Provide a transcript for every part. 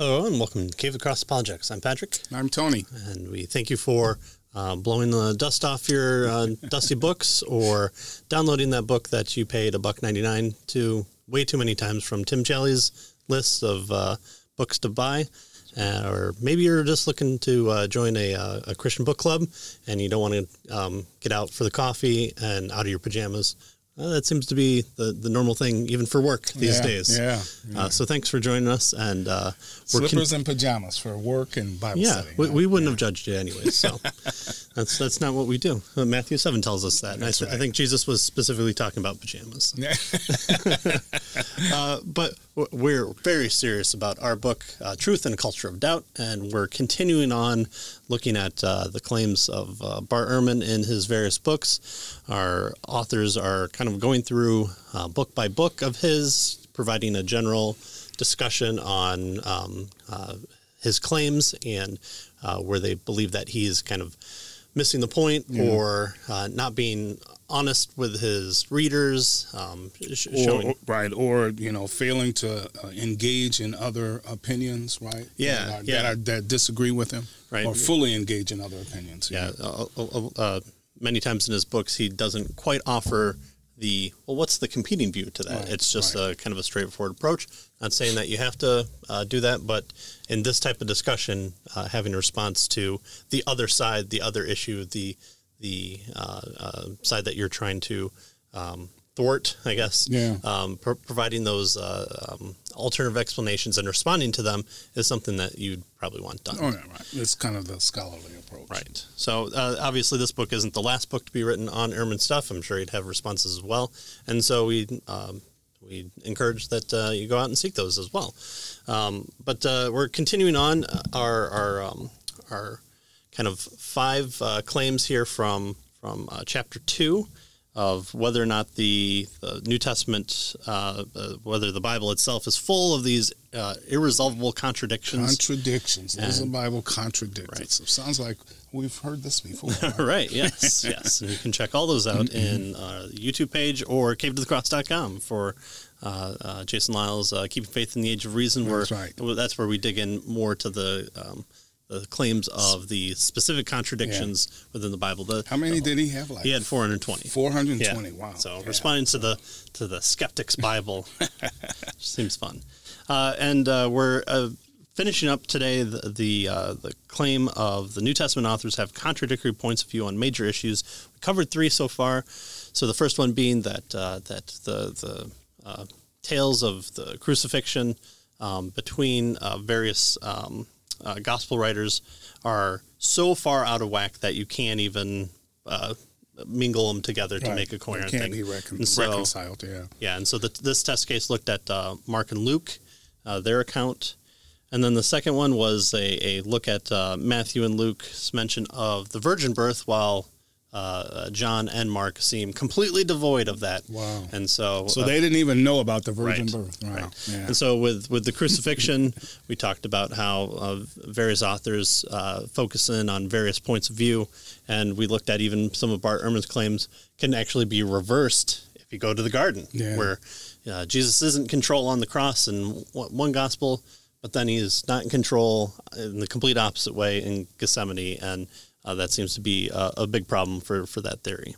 Hello and welcome to Cave to the Cross Apologetics. I'm Patrick, I'm Tony. and we thank you for uh, blowing the dust off your uh, dusty books or downloading that book that you paid a buck ninety nine to way too many times from Tim Challies' list of uh, books to buy. Uh, or maybe you're just looking to uh, join a, uh, a Christian book club and you don't want to um, get out for the coffee and out of your pajamas. Uh, that seems to be the, the normal thing, even for work these Yeah, days. yeah, Uh, so thanks for joining us. And uh, we're con- Slippers and pajamas for work and Bible yeah, study. we, we wouldn't have judged you anyway. So that's that's not what we do. Uh, Matthew seven tells us that. And I, th- I think Jesus was specifically talking about pajamas. Uh, but we're very serious about our book, uh, Truth and Culture of Doubt, and we're continuing on looking at uh, the claims of uh, Bart Ehrman in his various books. Our authors are kind of going through uh, book by book of his, providing a general discussion on um, uh, his claims and uh, where they believe that he's kind of missing the point or uh, not being honest with his readers, um, sh- or, showing or- right, or you know, failing to uh, engage in other opinions, right? Yeah, that, are, yeah. that, are, that disagree with him, Right. Or fully engage in other opinions. Yeah, uh, uh, uh, many times in his books, he doesn't quite offer the well. What's the competing view to that? Right, it's just a kind of a straightforward approach. Not saying that you have to uh, do that, but in this type of discussion, uh, having a response to the other side, the other issue, the the uh, uh, side that you're trying to um, thwart, I guess. Yeah. Um, pro- providing those uh, um, alternative explanations and responding to them is something that you'd probably want done. Oh, yeah, right. It's kind of the scholarly approach. Right. So uh, obviously, this book isn't the last book to be written on Ehrman stuff. I'm sure he'd have responses as well, and so we um, we encourage that uh, you go out and seek those as well. Um, but uh, we're continuing on our our um, our kind of five uh, claims here from from uh, chapter two of whether or not the, the New Testament, uh, uh, whether the Bible itself is full of these uh, irresolvable contradictions. Contradictions. There's a Bible contradicted. Right. So sounds like we've heard this before. right? Yes. Yes. And you can check all those out in uh, the YouTube page or cavetothecross.com for uh, uh, Jason Lisle's uh, Keeping Faith in the Age of Reason. Where That's right. that's where we dig in more to the um, the claims of the specific contradictions within the Bible. The, How many did he have? Like he had 420. 420. Yeah. Wow. So Yeah. responding to the to the skeptic's Bible seems fun, uh, and uh, we're uh, finishing up today the the, uh, the claim of the New Testament authors have contradictory points of view on major issues. We covered three so far. So the first one being that uh, that the the uh, tales of the crucifixion um, between uh, various um, uh, gospel writers are so far out of whack that you can't even uh, mingle them together to make a coherent Can't thing. be recon- so- reconciled. Yeah. Yeah, and so the, this test case looked at uh, Mark and Luke, uh, their account, and then the second one was a, a look at uh, Matthew and Luke's mention of the virgin birth, while uh, John and Mark seem completely devoid of that. Wow. And so, So uh, they didn't even know about the virgin Right. birth. Right. Yeah. and so with with the crucifixion, we talked about how uh, various authors uh, focus in on various points of view, and we looked at even some of Bart Ehrman's claims can actually be reversed if you go to the garden, Yeah. where uh, Jesus isn't control on the cross in one gospel, but then he's not in control in the complete opposite way in Gethsemane, and uh, that seems to be a, a big problem for for that theory.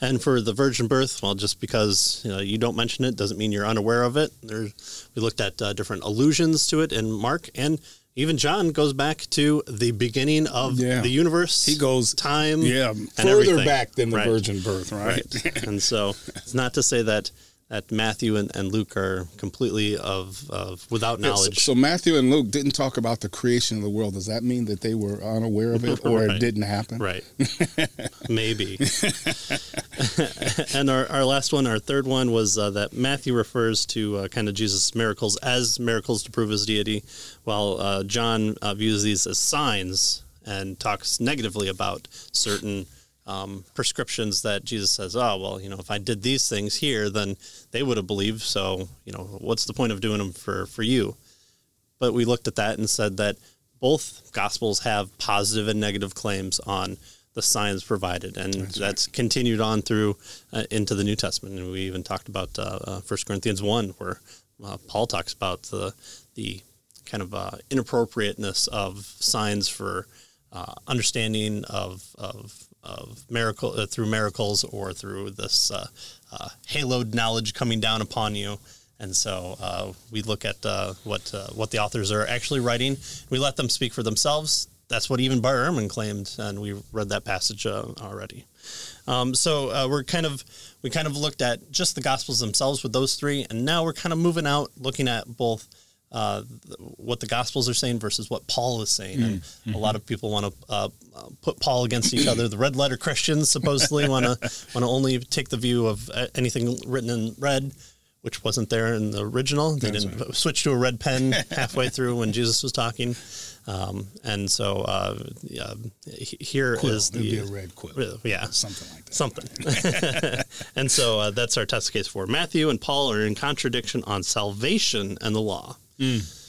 And for the virgin birth, well, just because you, know, you don't mention it doesn't mean you're unaware of it. There, we looked at uh, different allusions to it in Mark, and even John goes back to the beginning of Yeah. the universe. He goes- time, yeah, and further everything. back than the Right. virgin birth, right? Right. and so it's not to say that that Matthew and, and Luke are completely of, of without Yeah, so- knowledge. So, Matthew and Luke didn't talk about the creation of the world. Does that mean that they were unaware of it or Right. it didn't happen? Right. Maybe. and our, our last one, our third one, was uh, that Matthew refers to uh, kind of Jesus' miracles as miracles to prove his deity, while uh, John uh, views these as signs and talks negatively about certain um, prescriptions that Jesus says, oh, well, you know, if I did these things here, then they would have believed. So, you know, what's the point of doing them for, for you? But we looked at that and said that both gospels have positive and negative claims on the signs provided, and that's, continued on through uh, into the New Testament. And we even talked about uh, uh, 1 Corinthians one, where uh, Paul talks about the the kind of uh, inappropriateness of signs for uh, understanding of of of miracle uh, through miracles or through this uh, uh, haloed knowledge coming down upon you. And so uh, we look at uh, what uh, what the authors are actually writing. We let them speak for themselves. That's what even Bart Ehrman claimed, and we read that passage already. Um, so we're kind of we kind of looked at just the Gospels themselves with those three, and now we're kind of moving out, looking at both uh, what the Gospels are saying versus what Paul is saying. And a lot of people want to uh, uh, put Paul against each other. The red letter Christians supposedly want to want to only take the view of uh, anything written in red. Which wasn't there in the original. They That's didn't right. switch to a red pen halfway through when Jesus was talking, um, and so uh, yeah, here Quill. is It'd be a the red quill. yeah Something like that. something. and so uh, that's our test case for Matthew and Paul are in contradiction on salvation and the law. Mm.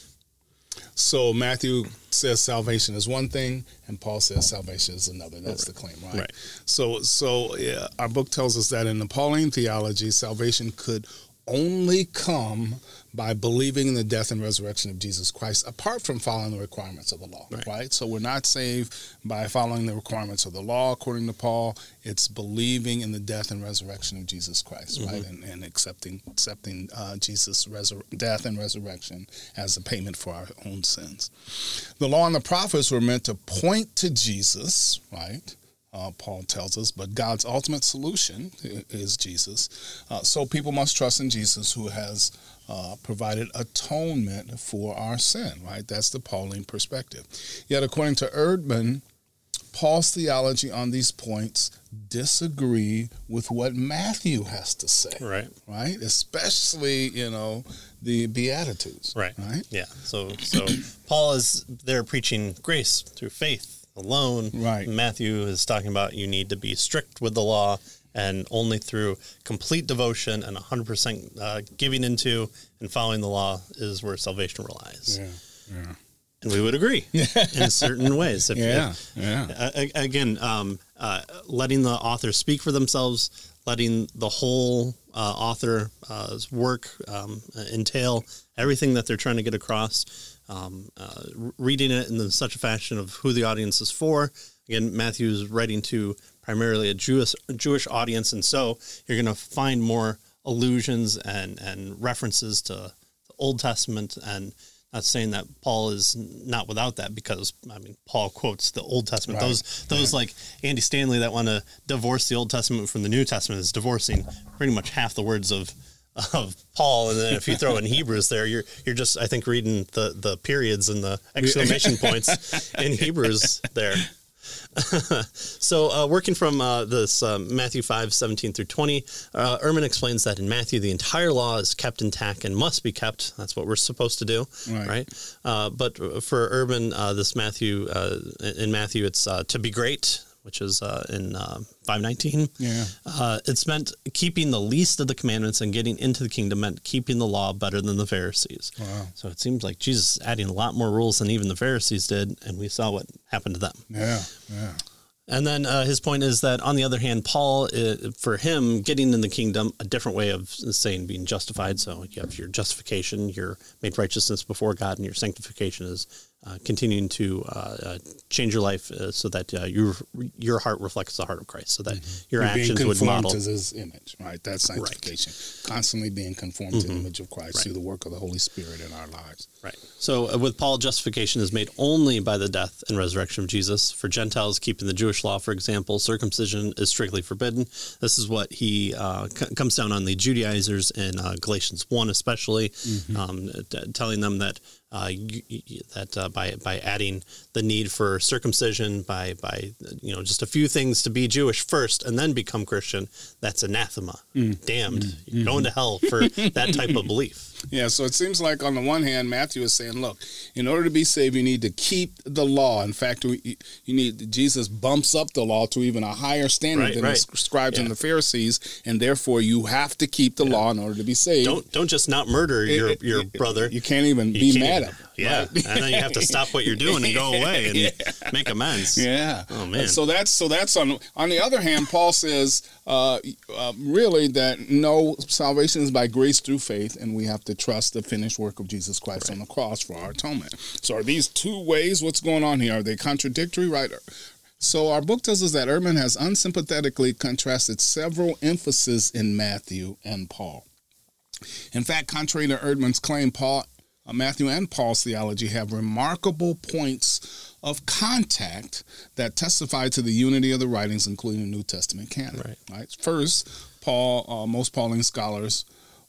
So Matthew says salvation is one thing, and Paul says salvation is another. That's the claim, right? Right. So, so yeah, our book tells us that in the Pauline theology, salvation could only come by believing in the death and resurrection of Jesus Christ, apart from following the requirements of the law. Right. Right. So we're not saved by following the requirements of the law, according to Paul. It's believing in the death and resurrection of Jesus Christ, right, and, and accepting accepting uh, Jesus' resur- death and resurrection as a payment for our own sins. The law and the prophets were meant to point to Jesus, right? Uh, Paul tells us, but God's ultimate solution is Jesus. Uh, so people must trust in Jesus, who has uh, provided atonement for our sin, right? That's the Pauline perspective. Yet, according to Ehrman, Paul's theology on these points disagree with what Matthew has to say, Right. right? Especially, you know, the Beatitudes, Right. Right? Yeah. So so Paul is there preaching grace through faith alone. Right. Matthew is talking about you need to be strict with the law and only through complete devotion and 100% uh, giving into and following the law is where salvation relies. Yeah, yeah. And we would agree in certain ways. If, Yeah, if- yeah. Uh, again, um, uh, letting the authors speak for themselves, letting the whole uh, author's work um, entail everything that they're trying to get across, um, uh, reading it in such a fashion of who the audience is for. Again, Matthew's writing to primarily a Jewish Jewish audience, and so you're going to find more allusions and and references to the Old Testament and not saying that Paul is not without that because I mean Paul quotes the Old Testament. Right. Those those like Andy Stanley that want to divorce the Old Testament from the New Testament is divorcing pretty much half the words of of Paul, and then if you throw in Hebrews there, you're you're just I think reading the the periods and the exclamation points in Hebrews there. so, uh, working from uh, this um, Matthew 5, 17 through 20, uh, Ehrman explains that in Matthew, the entire law is kept intact and must be kept. That's what we're supposed to do, Right. right? Uh, but for Ehrman, uh, this Matthew, uh, in Matthew, it's uh, to be great, which is uh, in uh, 519. Yeah. Uh, it's meant keeping the least of the commandments and getting into the kingdom meant keeping the law better than the Pharisees. Wow. So it seems like Jesus is adding a lot more rules than even the Pharisees did, and we saw what happened to them. Yeah, yeah. And then uh, his point is that, on the other hand, Paul, uh, for him, getting in the kingdom, a different way of saying being justified. So you have your justification, your made righteousness before God, and your sanctification is uh, continuing to uh, uh, change your life uh, so that uh, your your heart reflects the heart of Christ, so that your You're actions would model. to His image, right? That's sanctification. Constantly being conformed to the image of Christ through the work of the Holy Spirit in our lives. Right. So with Paul, justification is made only by the death and resurrection of Jesus. For Gentiles, keeping the Jewish law, for example, circumcision is strictly forbidden. This is what he uh, c- comes down on the Judaizers in uh, Galatians one, especially, um, t- telling them that uh, that uh, by by adding the need for circumcision, by by you know just a few things to be Jewish first and then become Christian, that's anathema, damned, You're going to hell for that type of belief. Yeah, so it seems like on the one hand, Matthew is saying, look, in order to be saved, you need to keep the law. In fact, we- you need Jesus bumps up the law to even a higher standard Right, than right. the scribes and the Pharisees, and therefore you have to keep the law in order to be saved. Don't don't just not murder your It- it- your it- brother. You can't even You be can't mad of them. Yeah, right? and then you have to stop what you're doing and go away and Yeah. make amends. Yeah. Oh, man. So that's so that's on. On the other hand, Paul says uh, uh, really that no salvation is by grace through faith, and we have to trust the finished work of Jesus Christ on the cross for our atonement. So are these two ways? What's going on here? Are they contradictory? Right. So our book tells us that Ehrman has unsympathetically contrasted several emphases in Matthew and Paul. In fact, contrary to Ehrman's claim, Paul, uh, Matthew and Paul's theology have remarkable points of contact that testify to the unity of the writings, including the New Testament canon. Right. First, Paul, uh, most Pauline scholars,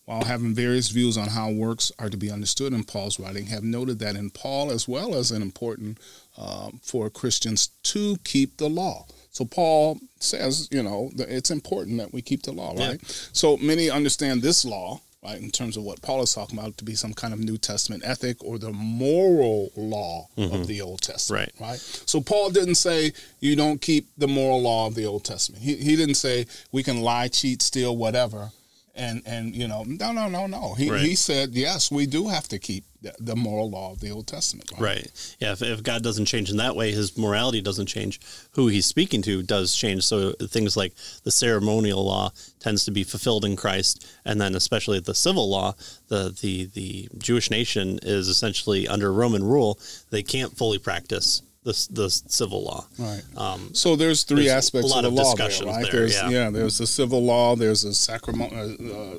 while having various views on how works are to be understood in Paul's writing, have noted that in Paul, as well as an important uh, for Christians to keep the law. So Paul says, you know, that it's important that we keep the law, Yeah. right? So many understand this law, right, in terms of what Paul is talking about, to be some kind of New Testament ethic or the moral law of mm-hmm. the Old Testament, Right. right? So Paul didn't say you don't keep the moral law of the Old Testament. He, he didn't say we can lie, cheat, steal, whatever. And, and you know no no no no he, Right. he said yes we do have to keep the, the moral law of the Old Testament Right. Yeah. If, if God doesn't change in that way, his morality doesn't change. Who he's speaking to does change. So things like the ceremonial law tends to be fulfilled in Christ, and then especially the civil law, the the the Jewish nation is essentially under Roman rule. They can't fully practice the the civil law. Right. Um, So there's three There's a aspects lot of the of law there, right? there, there's yeah. there's the civil law, there's a sacrament, uh, uh,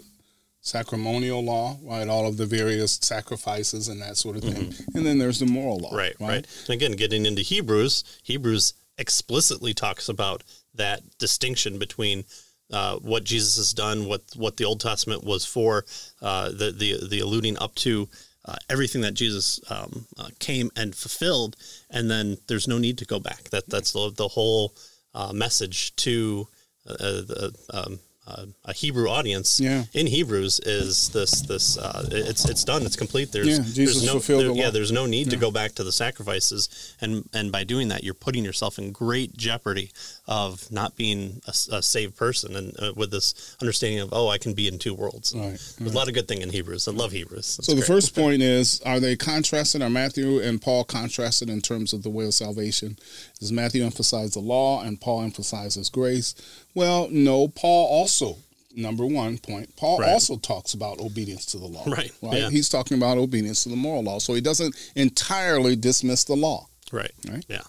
sacramonial law, right? All of the various sacrifices and that sort of thing, and then there's the moral law, Mm-hmm. Right, right. And again, getting into Hebrews, Hebrews explicitly talks about that distinction between uh, what Jesus has done, what what the Old Testament was for, uh, the the the alluding up to uh, everything that Jesus um, uh, came and fulfilled, and then there's no need to go back. That that's the, the whole uh, message to uh, the um, uh, a Hebrew audience Yeah. in Hebrews is this this uh, it's it's done it's complete there's Yeah, Jesus there's no fulfilled there- the yeah there's no need to go back to the sacrifices and and by doing that you're putting yourself in great jeopardy of not being a saved person and uh, with this understanding of oh I can be in two worlds Right, there's a lot of good thing in Hebrews I love Hebrews That's So the great. first point is: Are they contrasted? Are Matthew and Paul contrasted in terms of the way of salvation? Does Matthew emphasize the law and Paul emphasizes grace? Well, no. Paul also, number one point, Paul Right. also talks about obedience to the law. Right, Right. yeah. He's talking about obedience to the moral law, so he doesn't entirely dismiss the law. Right. Right. Yeah.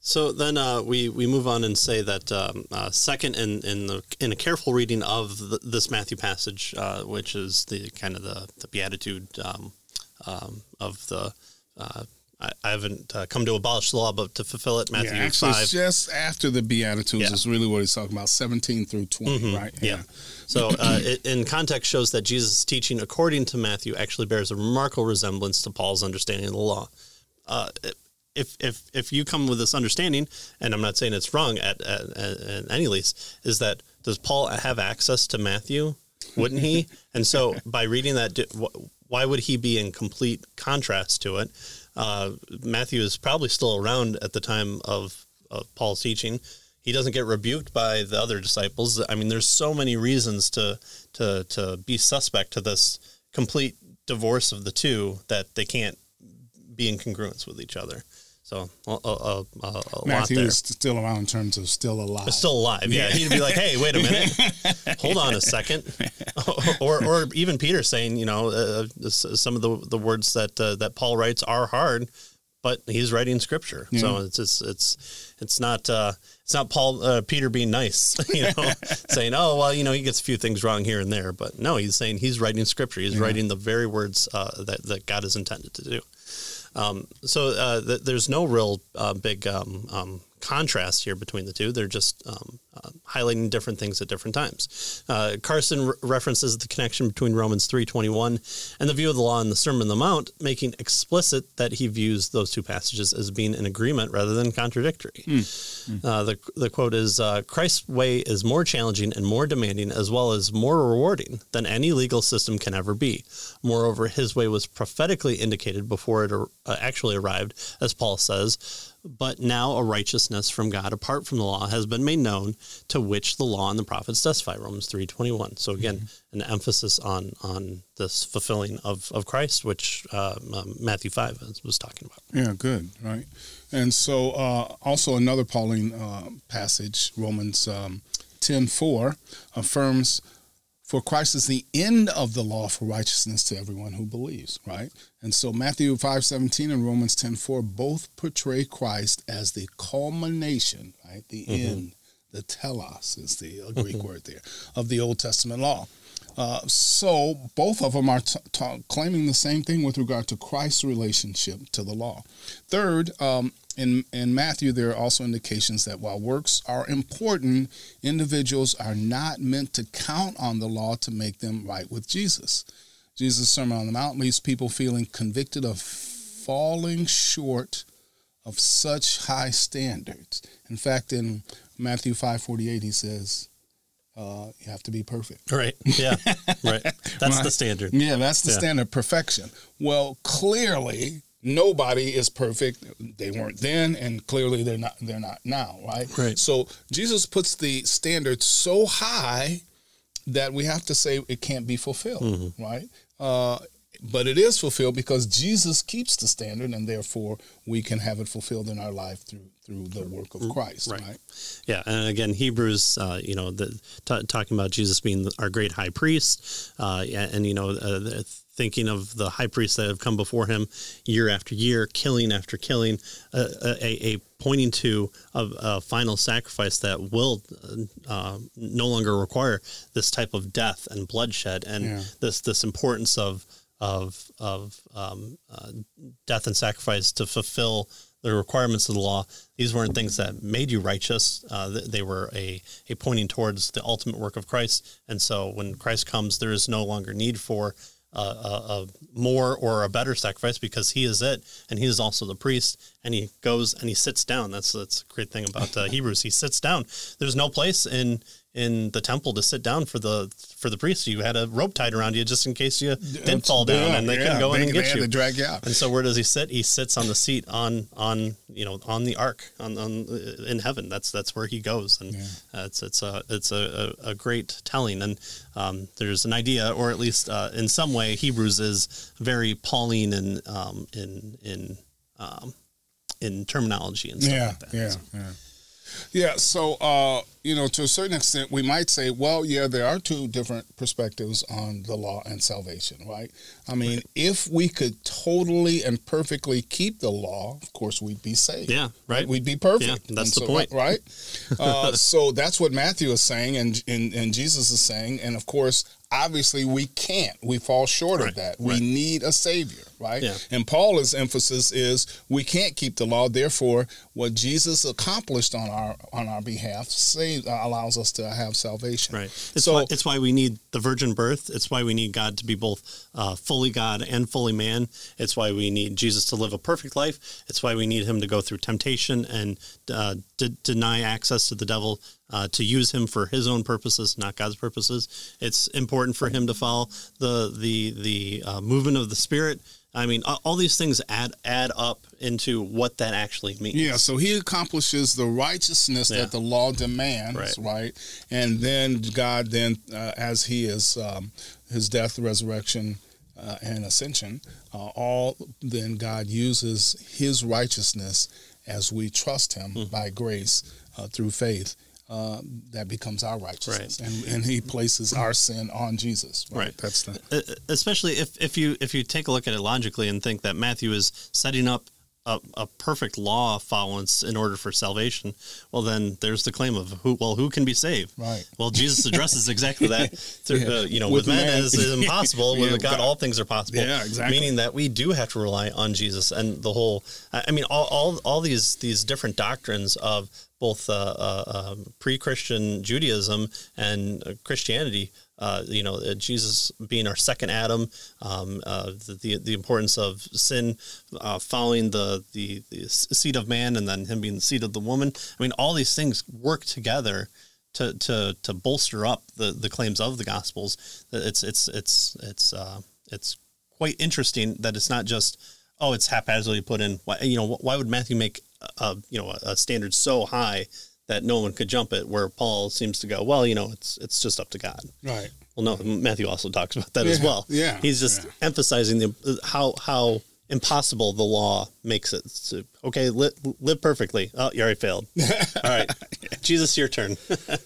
So then uh, we we move on and say that um, uh, second in in the in a careful reading of the, this Matthew passage, uh, which is the kind of the the beatitude um, um, of the. I, I haven't uh, come to abolish the law, but to fulfill it. Matthew yeah, actually, five. it's just after the Beatitudes Yeah. is really what he's talking about, seventeen through 20 right? Yeah. So, uh, it, in context, shows that Jesus' teaching, according to Matthew, actually bears a remarkable resemblance to Paul's understanding of the law. Uh, if if if you come with this understanding, and I'm not saying it's wrong at at, at, at any least, is that does Paul have access to Matthew? Wouldn't he? and so, by reading that, why would he be in complete contrast to it? Uh, Matthew is probably still around at the time of, of Paul's teaching. He doesn't get rebuked by the other disciples. I mean, there's so many reasons to to to be suspect to this complete divorce of the two that they can't be in congruence with each other. So a, a, a, a lot Matthew there. is still around in terms of still alive. Still alive, yeah. He'd be like, "Hey, wait a minute, hold on a second. or, or even Peter saying, you know, uh, some of the the words that uh, that Paul writes are hard, but he's writing scripture, so it's it's it's it's not uh, it's not Paul uh, Peter being nice, you know, saying, oh well, you know, he gets a few things wrong here and there, but no, he's saying he's writing scripture. He's writing the very words uh, that that God is intended to do. Um, so uh, th- there's no real uh, big um, um, contrast here between the two. They're just um, uh, highlighting different things at different times. Uh, Carson re- references the connection between Romans 3:21 and the view of the law in the Sermon on the Mount, making explicit that he views those two passages as being in agreement rather than contradictory. Uh, the the quote is uh, Christ's way is more challenging and more demanding, as well as more rewarding than any legal system can ever be. Moreover, his way was prophetically indicated before it uh, actually arrived, as Paul says. But now a righteousness from God apart from the law has been made known, to which the law and the prophets testify. Romans three twenty one. So again, mm-hmm. an emphasis on on this fulfilling of, of Christ, which uh, um, Matthew five was talking about. Yeah, good, right. And so uh, also another Pauline uh, passage, Romans um, ten four, affirms for Christ is the end of the law for righteousness to everyone who believes, right? And so Matthew 5:17 and Romans 10:4 both portray Christ as the culmination, right? The mm-hmm. end, the telos is the Greek mm-hmm. word there, of the Old Testament law. Uh, so both of them are t- t- claiming the same thing with regard to Christ's relationship to the law. Third, um, in, in Matthew, there are also indications that while works are important, individuals are not meant to count on the law to make them right with Jesus. Jesus' Sermon on the Mount leaves people feeling convicted of falling short of such high standards. In fact, in Matthew 5:48, he says, uh, "You have to be perfect." Right. Yeah. right. That's right? the standard. Yeah, that's the yeah. standard. Perfection. Well, clearly, nobody is perfect. They weren't then, and clearly they're not. They're not now, right? Right. So Jesus puts the standard so high that we have to say it can't be fulfilled, mm-hmm. right? Uh, but it is fulfilled because Jesus keeps the standard, and therefore we can have it fulfilled in our life through through the work of Christ. Right. right? Yeah, and again, Hebrews, uh, you know, the, t- talking about Jesus being our great high priest, uh, and, and, you know, uh, thinking of the high priests that have come before him year after year, killing after killing, uh, a, a, pointing to a, a, final sacrifice that will uh, no longer require this type of death and bloodshed, and yeah. this this importance of of of um, uh, death and sacrifice to fulfill the requirements of the law. These weren't things that made you righteous. Uh, they were a, a pointing towards the ultimate work of Christ. And so when Christ comes, there is no longer need for a, a, more or a better sacrifice because he is it and he is also the priest and he goes and he sits down that's that's a great thing about uh, hebrews he sits down there's no place in in the temple to sit down for the for the priest. You had a rope tied around you just in case you didn't fall down, yeah, and they yeah, couldn't go in and get you. drag you out. And so where does he sit? He sits on the seat on on you know on the ark on, on in heaven. That's that's where he goes, and yeah. uh, it's it's a it's a, a, a great telling. And um, there's an idea, or at least uh, in some way, Hebrews is very Pauline in um, in in um, in terminology and stuff yeah, like that. Yeah, so. yeah. Yeah, so uh, you know, to a certain extent, we might say, well, yeah, there are two different perspectives on the law and salvation, right? I mean, right. if we could totally and perfectly keep the law, of course, we'd be saved. Yeah, right. We'd be perfect. Yeah, that's and the point, right? uh, so that's what Matthew is saying, and, and and Jesus is saying, and of course, obviously we can't. We fall short right. of that. We right. need a savior right? Yeah. and paul's emphasis is we can't keep the law. Therefore what jesus accomplished on our on our behalf save, uh, allows us to have salvation. Right. It's so why, it's why we need the virgin birth. It's why we need god to be both uh, fully god and fully man. It's why we need jesus to live a perfect life. It's why we need him to go through temptation and uh, de- deny access to the devil uh, to use him for his own purposes, not God's purposes. It's important for him to follow the the the uh, movement of the Spirit. I mean, all these things add add up into what that actually means. Yeah, so he accomplishes the righteousness yeah. that the law demands, right? right? And then God, then uh, as he is um, his death, resurrection, uh, and ascension, uh, all then God uses his righteousness as we trust him mm-hmm. by grace uh, through faith uh, that becomes our righteousness, right. and, and He places our sin on Jesus. Right. right. That's the especially if, if you if you take a look at it logically and think that Matthew is setting up a, a perfect law followance in order for salvation. Well, then there's the claim of who. Well, who can be saved? Right. Well, Jesus addresses exactly that. Through, yeah. uh, you know, with, with man, it's impossible. yeah, with God, God, all things are possible. Yeah, exactly. Meaning that we do have to rely on Jesus and the whole. I mean, all all, all these these different doctrines of both uh, uh, um, pre-Christian Judaism and uh, Christianity. Uh, you know, uh, Jesus being our second Adam, um, uh, the, the importance of sin following the, the the seed of man, and then him being the seed of the woman. I mean, all these things work together to to to bolster up the the claims of the Gospels. It's it's it's it's it's quite interesting that it's not just oh, it's haphazardly put in. Why, you know, why would Matthew make a, you know a standard so high that no one could jump it? Where Paul seems to go, well, you know, it's it's just up to God. Right. Well, no, Matthew also talks about that yeah, as well. Yeah. He's just yeah. emphasizing the how how impossible the law makes it. So, okay, live, live perfectly. Oh, you already failed. All right, Jesus, your turn.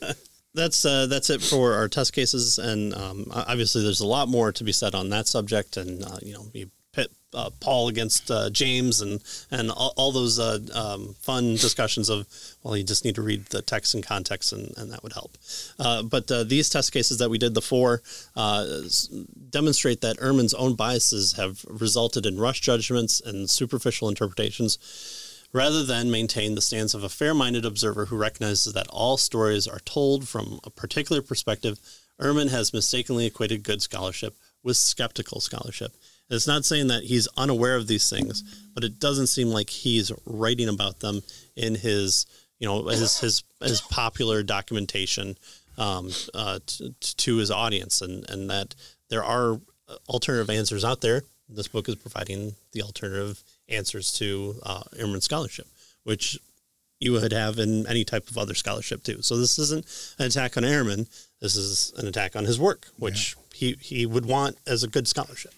that's uh, that's it for our test cases, and um, obviously there's a lot more to be said on that subject, and uh, you know, you pit uh, Paul against uh, James, and and all, all those uh, um, fun discussions of well, you just need to read the text in context, and, and that would help. Uh, but these test cases that we did, the four, demonstrate that Ehrman's own biases have resulted in rush judgments and superficial interpretations rather than maintain the stance of a fair minded observer who recognizes that all stories are told from a particular perspective, Ehrman has mistakenly equated good scholarship with skeptical scholarship. And it's not saying that he's unaware of these things, but it doesn't seem like he's writing about them in his, you know, his his, his popular documentation um, uh, t- to his audience, and and that there are alternative answers out there. This book is providing the alternative answers to uh, scholarship, which you would have in any type of other scholarship too. So this isn't an attack on Ehrman. This is an attack on his work, which yeah. he, he would want as a good scholarship.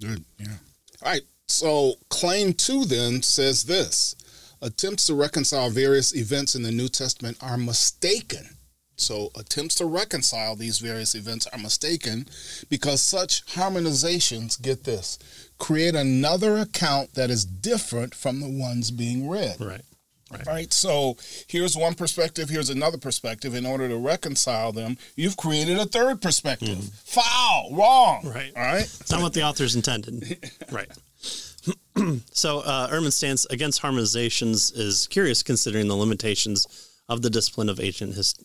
Good, yeah. All right. So claim two then says this attempts to reconcile various events in the New Testament are mistaken so attempts to reconcile these various events are mistaken because such harmonizations, get this, create another account that is different from the ones being read. Right. Right. right. So here's one perspective, here's another perspective. In order to reconcile them, you've created a third perspective. Mm. Foul, wrong. Right. All right. It's not what the authors intended. right. so uh, Ehrman's stance against harmonizations is curious considering the limitations of the discipline of ancient hist-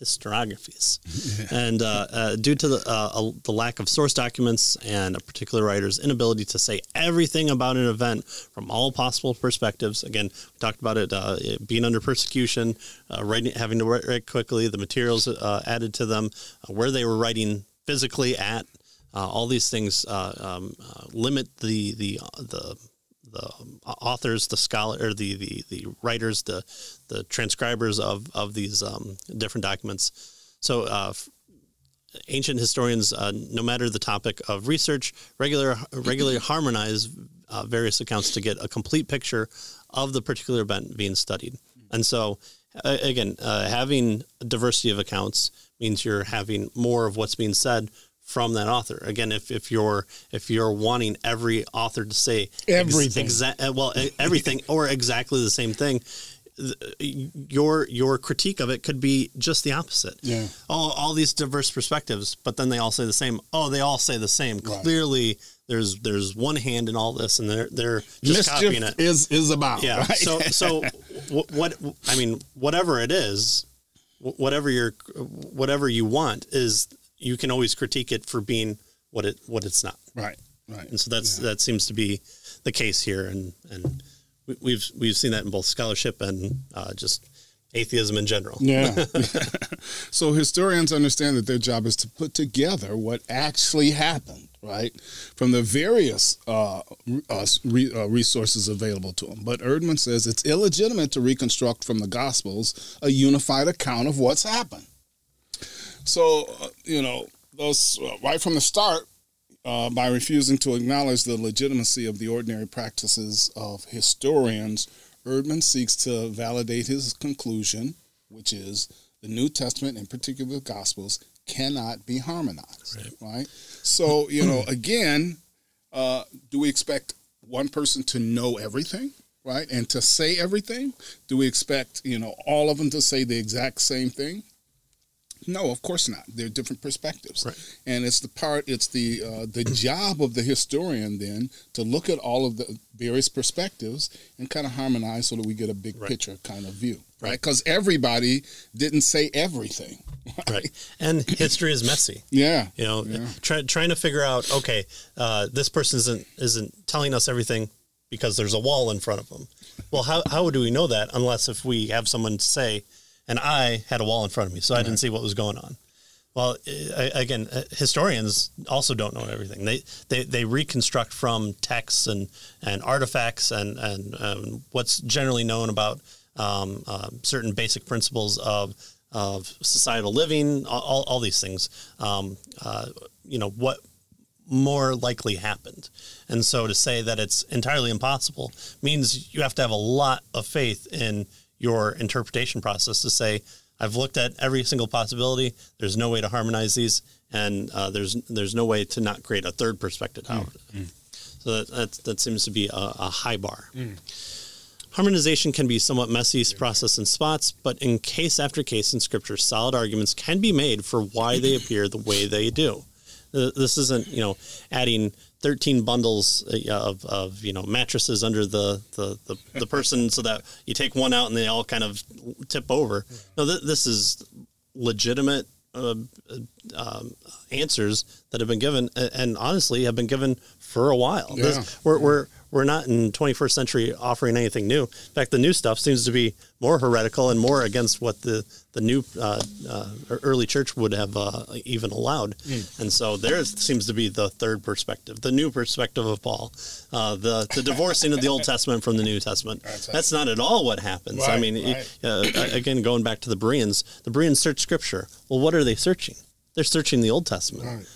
historiographies. Yeah. And uh, uh, due to the, uh, the lack of source documents and a particular writer's inability to say everything about an event from all possible perspectives, again, we talked about it, uh, it being under persecution, uh, writing, having to write, write quickly, the materials uh, added to them, where they were writing physically at. all these things um, limit the the the the authors, the scholar, or the, the, the writers, the the transcribers of of these um, different documents. So, uh, ancient historians, uh, no matter the topic of research, regular regularly harmonize uh, various accounts to get a complete picture of the particular event being studied. And so, again, uh, having a diversity of accounts means you're having more of what's being said from that author. Again, if, if you're if you're wanting every author to say everything, ex- exa- uh, well, everything or exactly the same thing, your your critique of it could be just the opposite. Yeah. All all these diverse perspectives, but then they all say the same. Oh, they all say the same. Right. Clearly, there's there's one hand in all this, and they're they're just Mischief copying it. Is is about yeah. Right? So so what, what I mean, whatever it is, whatever your whatever you want is you can always critique it for being what it what it's not. Right. Right. And so that's yeah. that seems to be the case here, and and we've we've seen that in both scholarship and uh, just atheism in general. Yeah. so historians understand that their job is to put together what actually happened, right, from the various uh, uh, re, uh, resources available to them. But Ehrman says it's illegitimate to reconstruct from the Gospels a unified account of what's happened. So, uh, you know, those uh, right from the start, uh, by refusing to acknowledge the legitimacy of the ordinary practices of historians, Ehrman seeks to validate his conclusion, which is the New Testament, in particular the Gospels, cannot be harmonized. Right. right? So, you know, again, uh, do we expect one person to know everything? Right, and to say everything? Do we expect you know all of them to say the exact same thing? No, of course not. They're different perspectives, right. and it's the part. It's the uh, the job of the historian then to look at all of the various perspectives and kind of harmonize so that we get a big right. picture kind of view, right? Because everybody didn't say everything, right? right. And history is messy. yeah, you know, yeah. Try, trying to figure out. Okay, uh, this person isn't isn't telling us everything because there's a wall in front of them. Well, how how do we know that unless if we have someone say and I had a wall in front of me, so I didn't see what was going on. Well, I- again, uh, historians also don't know everything. They they, they reconstruct from texts and, and artifacts and and um, what's generally known about um, uh, certain basic principles of of societal living, all, all, all these things. Um, uh, you know what more likely happened, and so to say that it's entirely impossible means you have to have a lot of faith in your interpretation process to say I've looked at every single possibility. There's no way to harmonize these, and uh, there's there's no way to not create a third perspective out of it. Mm. Mm. So that, that that seems to be a, a high bar. Mm. Harmonization can be somewhat messy process in spots, but in case after case in Scripture, solid arguments can be made for why they appear the way they do. This isn't, you know, adding 13 bundles uh, of, of you know mattresses under the, the, the, the person so that you take one out and they all kind of tip over. No, th- this is legitimate uh, um, answers that have been given, and honestly have been given for a while. This- Yeah. we're, we're we're not in 21st century offering anything new. In fact, the new stuff seems to be more heretical and more against what the the new uh, uh, early church would have uh, even allowed. And so there seems to be the third perspective, the new perspective of Paul, uh, the the divorcing of the Old Testament from the New Testament. That's. That's not at all what happens. I mean, right. uh, again, going back to the Bereans, the Bereans search Scripture. Well, what are they searching? They're searching the Old Testament. Right.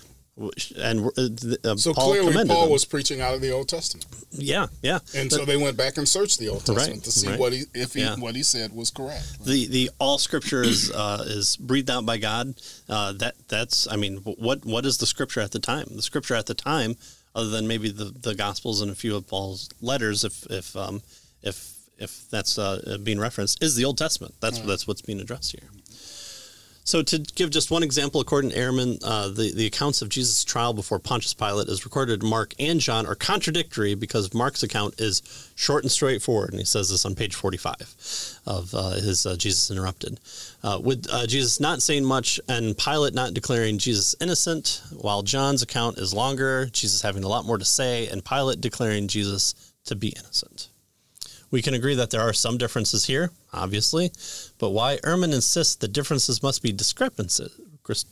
And uh, uh, So Paul clearly, Paul them. was preaching out of the Old Testament, yeah, yeah. and But- so they went back and searched the Old Right, Testament to see right. what he if he Yeah. what he said was correct. the the all scripture is uh, is breathed out by God. Uh, that that's I mean, what what is the scripture at the time? The scripture at the time, other than maybe the, the Gospels and a few of Paul's letters, if if um, if if that's uh, being referenced, is the Old Testament. That's that's what's being addressed here. So, to give just one example, according to Ehrman, uh, the, the accounts of Jesus' trial before Pontius Pilate, as recorded Mark and John, are contradictory because Mark's account is short and straightforward. And he says this on page 45 of uh, his uh, Jesus Interrupted. Uh, with uh, Jesus not saying much and Pilate not declaring Jesus innocent, while John's account is longer, Jesus having a lot more to say, and Pilate declaring Jesus to be innocent. We can agree that there are some differences here, obviously, but why Ehrman insists the differences must be discrepancies,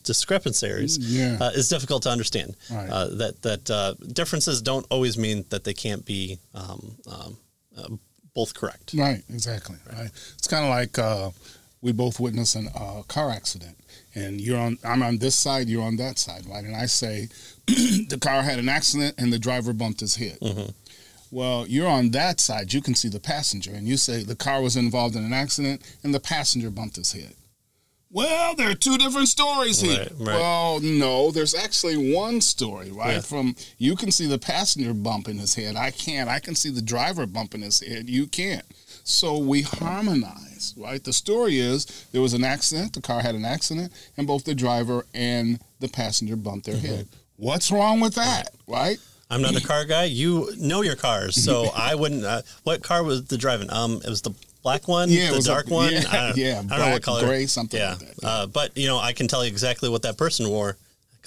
discrepancies Yeah. uh, is difficult to understand. Right. Uh, that that uh, differences don't always mean that they can't be um, um, uh, both correct. Right, exactly. Right. It's kind of like uh, we both witnessed a uh, car accident, and you're on. I'm on this side, you're on that side, right? And I say the car had an accident and the driver bumped his head. Mhm. Well, you're on that side. You can see the passenger, and you say the car was involved in an accident and the passenger bumped his head. Well, there are two different stories here. Right, right. Well, no, there's actually one story, right? Yeah. From you can see the passenger bumping his head. I can't. I can see the driver bumping his head. You can't. So we harmonize, right? The story is there was an accident, the car had an accident, and both the driver and the passenger bumped their Mm-hmm. head. What's wrong with that, right? I'm not a car guy. You know your cars, so I wouldn't. Uh, what car was the driving? Um, it was the black one, Yeah, the was a- dark one. yeah, I don't, yeah, I don't know what color. gray, something yeah. like that, yeah. Uh, but you know, I can tell you exactly what that person wore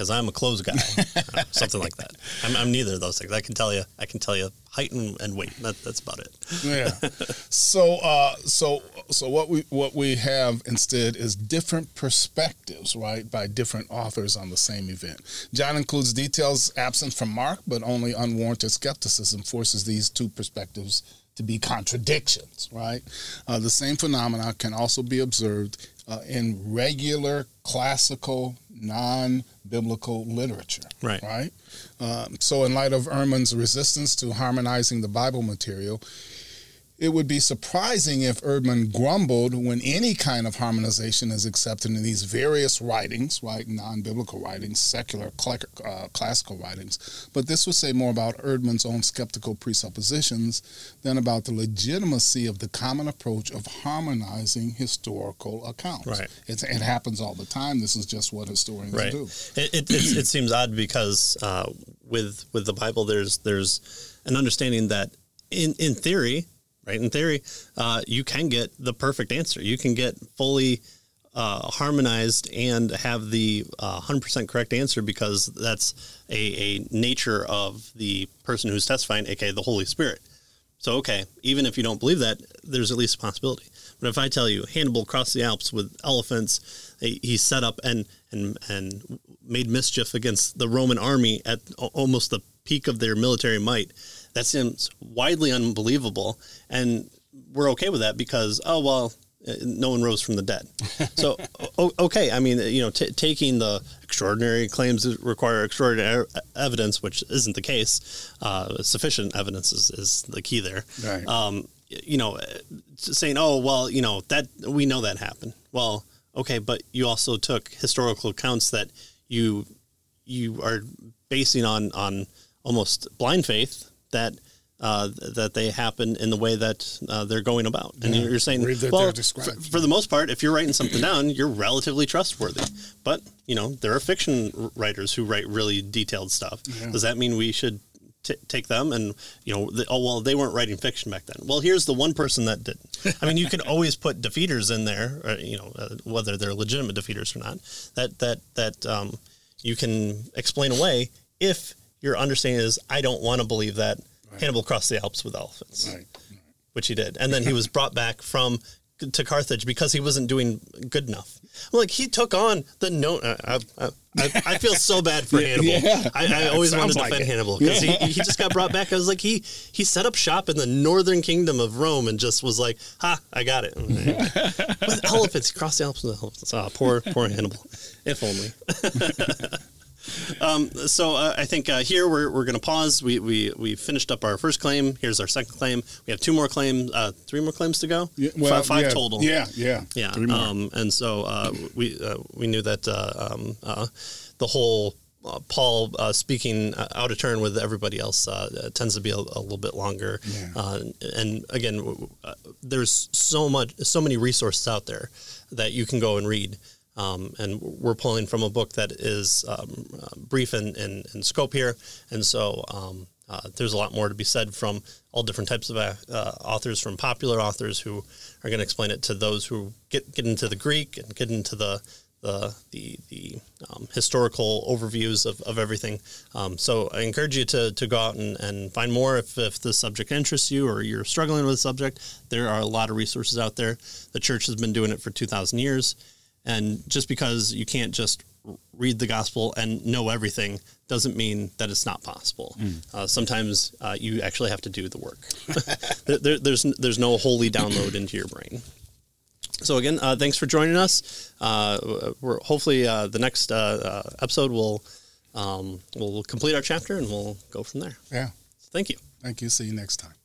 because I'm a clothes guy, something like that. I'm, I'm neither of those things. I can tell you. I can tell you height and, and weight. That, that's about it. yeah. So, uh, so, so what we what we have instead is different perspectives, right, by different authors on the same event. John includes details absent from Mark, but only unwarranted skepticism forces these two perspectives to be contradictions, right? Uh, the same phenomena can also be observed uh, in regular classical non-biblical literature, Right. right? Um, so, in light of Ehrman's resistance to harmonizing the Bible material, it would be surprising if Ehrman grumbled when any kind of harmonization is accepted in these various writings, right? Non biblical writings, secular, uh, classical writings. But this would say more about Ehrman's own skeptical presuppositions than about the legitimacy of the common approach of harmonizing historical accounts. Right. It's, it happens all the time. This is just what historians Right. do. It it, it's, it seems odd because uh, with with the Bible, there's there's an understanding that in in theory, right? In theory, uh, you can get the perfect answer. You can get fully uh, harmonized and have the uh, 100% correct answer because that's a, a nature of the person who's testifying, aka the Holy Spirit. So okay, even if you don't believe that, there's at least a possibility. But if I tell you Hannibal crossed the Alps with elephants, he set up and and and made mischief against the Roman army at almost the peak of their military might, that seems widely unbelievable, and we're okay with that because oh well, no one rose from the dead. So okay, I mean you know t- taking the extraordinary claims that require extraordinary evidence, which isn't the case. Uh, sufficient evidence is, is the key there Right. um, you know, uh, saying, "Oh, well, you know that we know that happened." Well, okay, but you also took historical accounts that you you are basing on on almost blind faith that uh, that they happen in the way that uh, they're going about, and Yeah. you're saying, well, for, the most part, if you're writing something down, you're relatively trustworthy. But you know, there are fiction writers who write really detailed stuff. Does that mean we should? T- take them and you know the, oh well they weren't writing fiction back then well here's the one person that did i mean you could always put defeaters in there or, you know uh, whether they're legitimate defeaters or not that that that um, you can explain away if your understanding is i don't want to believe that hannibal crossed the alps with elephants Right. which he did. And then he was brought back from to carthage because he wasn't doing good enough. Like he took on the no I, I, I, I feel so bad for hannibal. Yeah. I, I always wanted to like defend it. hannibal because he, he just got brought back. I was like he he set up shop in the northern kingdom of rome and just was like ha i got it. With elephants he crossed the alps with elephants. Ah, poor poor hannibal. If only Um, so uh, I think uh, here we're, we're going to pause. We, we we finished up our first claim. Here's our second claim. We have two more claims, uh, three more claims to go. Yeah, well, five yeah, total. Yeah, yeah, yeah. Um, and so uh, we uh, we knew that uh, um, uh, the whole uh, Paul uh, speaking uh, out of turn with everybody else tends to be a, a little bit longer. Yeah. Uh, and again, w- w- uh, there's so much, so many resources out there that you can go and read. Um, and we're pulling from a book that is um, uh, brief in, in, in scope here, and so um, uh, there's a lot more to be said from all different types of uh, uh, authors, from popular authors who are going to explain it to those who get get into the Greek and get into the the the, the um, historical overviews of, of everything. Um, so I encourage you to, to go out and, and find more if, if the subject interests you or you're struggling with the subject. There are a lot of resources out there. The church has been doing it for 2,000 years. And just because you can't just read the gospel and know everything doesn't mean that it's not possible. Uh, sometimes uh, you actually have to do the work. there, there, there's there's no holy download into your brain. So again, uh, thanks for joining us. Uh, we're hopefully uh, the next uh, uh, episode will um, we'll complete our chapter and we'll go from there. yeah. Thank you. Thank you. See you next time.